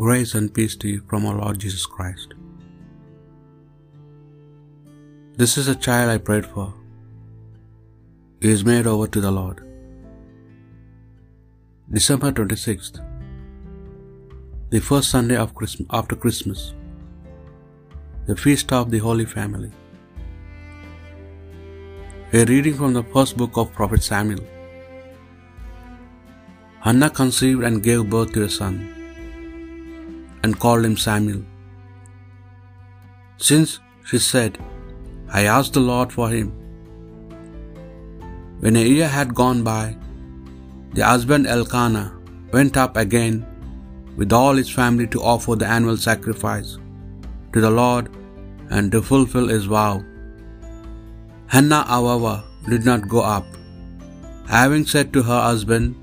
Grace and peace to you from our Lord Jesus Christ. This is a child I prayed for. He is made over to the Lord. December 26th, the first Sunday of Christmas, after Christmas, the feast of the Holy Family. A reading from the first book of Prophet Samuel. Hannah conceived and gave birth to a son and called him Samuel. Since she said, I asked the Lord for him. When a year had gone by, the husband Elkanah went up again with all his family to offer the annual sacrifice to the Lord and to fulfill his vow. Hannah, however, did not go up, having said to her husband,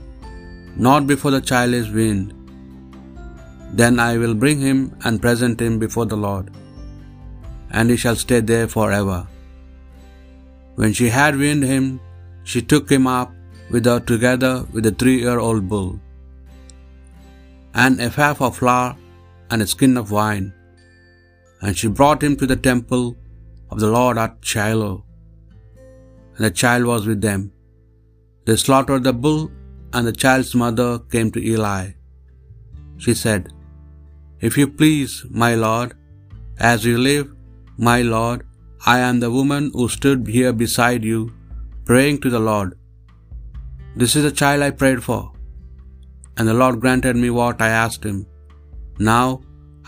Not before the child is weaned. Then I will bring him and present him before the Lord, and he shall stay there forever. When she had weaned him, she took him up with her together with a three year old bull, and a ephah of flour, and a skin of wine. And she brought him to the temple of the Lord at Shiloh, and the child was with them. They slaughtered the bull, and the child's mother came to Eli. She said, If you please, my lord, as you live, my lord, I am the woman who stood here beside you, praying to the Lord. This is the child I prayed for, and the Lord granted me what I asked him. Now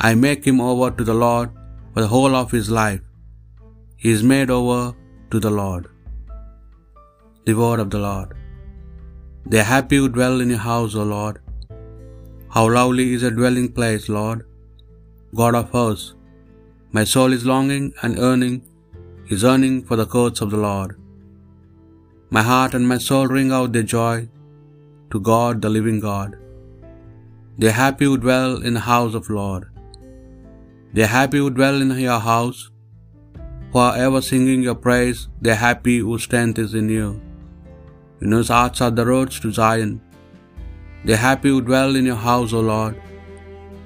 I make him over to the Lord for the whole of his life. He is made over to the Lord. The word of the Lord. They are happy who dwell in your house, O Lord. How lovely is a dwelling place, Lord, God of hosts. My soul is longing and yearning, is yearning for the courts of the Lord. My heart and my soul ring out their joy to God, the living God. They happy who dwell in the house of Lord. They happy who dwell in your house, are ever singing your praise. They happy whose strength is in you. In whose hearts are the roads to Zion. Are happy who dwell in your house, O Lord.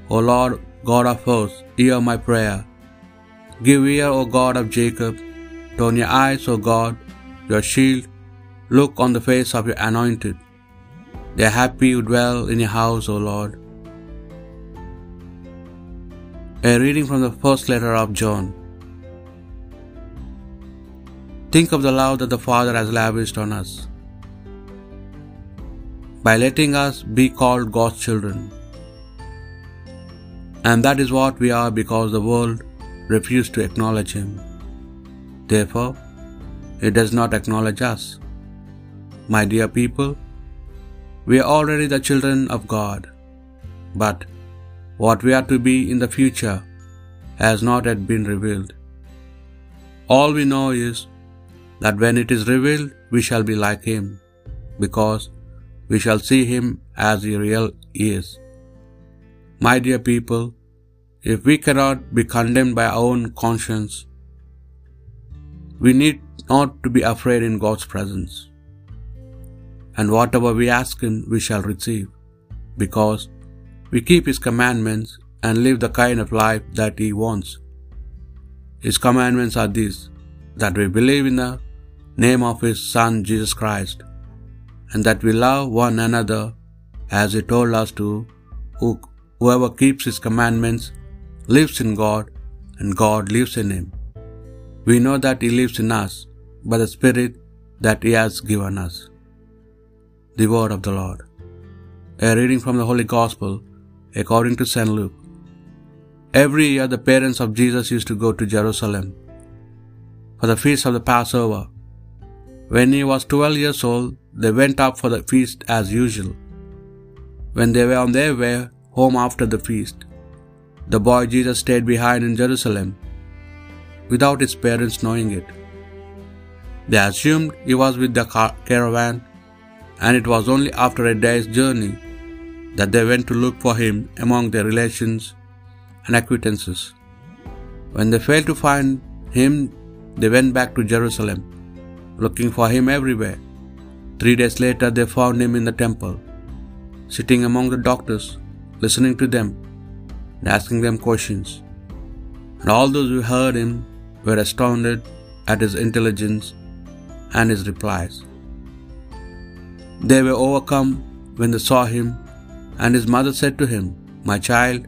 O Lord, God of hosts, hear my prayer. Give ear, O God of Jacob. Turn your eyes, O God, your shield. Look on the face of your anointed. Are happy who dwell in your house, O Lord. A reading from the first letter of John. Think of the love that the Father has lavished on us by letting us be called God's children. And that is what we are because the world refused to acknowledge Him. Therefore, it does not acknowledge us. My dear people, we are already the children of God, but what we are to be in the future has not yet been revealed. All we know is that when it is revealed, we shall be like Him, because we shall see Him as He really is. My dear people, if we cannot be condemned by our own conscience, we need not to be afraid in God's presence. And whatever we ask Him, we shall receive, because we keep His commandments and live the kind of life that He wants. His commandments are these that we believe in the name of His Son Jesus Christ, and that we love one another as He told us to. Who, whoever keeps His commandments lives in God, and God lives in him. We know that He lives in us by the Spirit that He has given us. The Word of the Lord. A reading from the Holy Gospel according to St. Luke. Every year, the parents of Jesus used to go to Jerusalem for the feast of the Passover. When he was twelve years old, they went up for the feast as usual. When they were on their way home after the feast, the boy Jesus stayed behind in Jerusalem without his parents knowing it. They assumed he was with the caravan, and it was only after a day's journey that they went to look for him among their relations and acquaintances. When they failed to find him, they went back to Jerusalem, looking for him everywhere. Three days later, they found him in the temple, sitting among the doctors, listening to them. and asking them questions. And all those who heard him were astounded at his intelligence and his replies. They were overcome when they saw him, and his mother said to him, My child,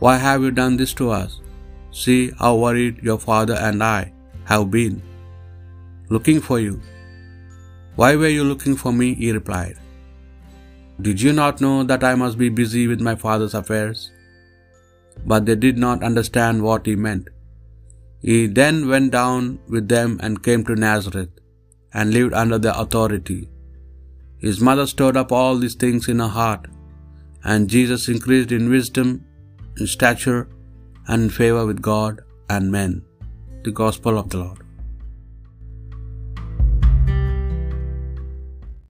why have you done this to us? See how worried your father and I have been, looking for you. Why were you looking for me? He replied. Did you not know that I must be busy with my father's affairs? But they did not understand what he meant. He then went down with them and came to Nazareth, and lived under their authority. His mother stored up all these things in her heart, and Jesus increased in wisdom, in stature, and in favor with God and men. The Gospel of the Lord.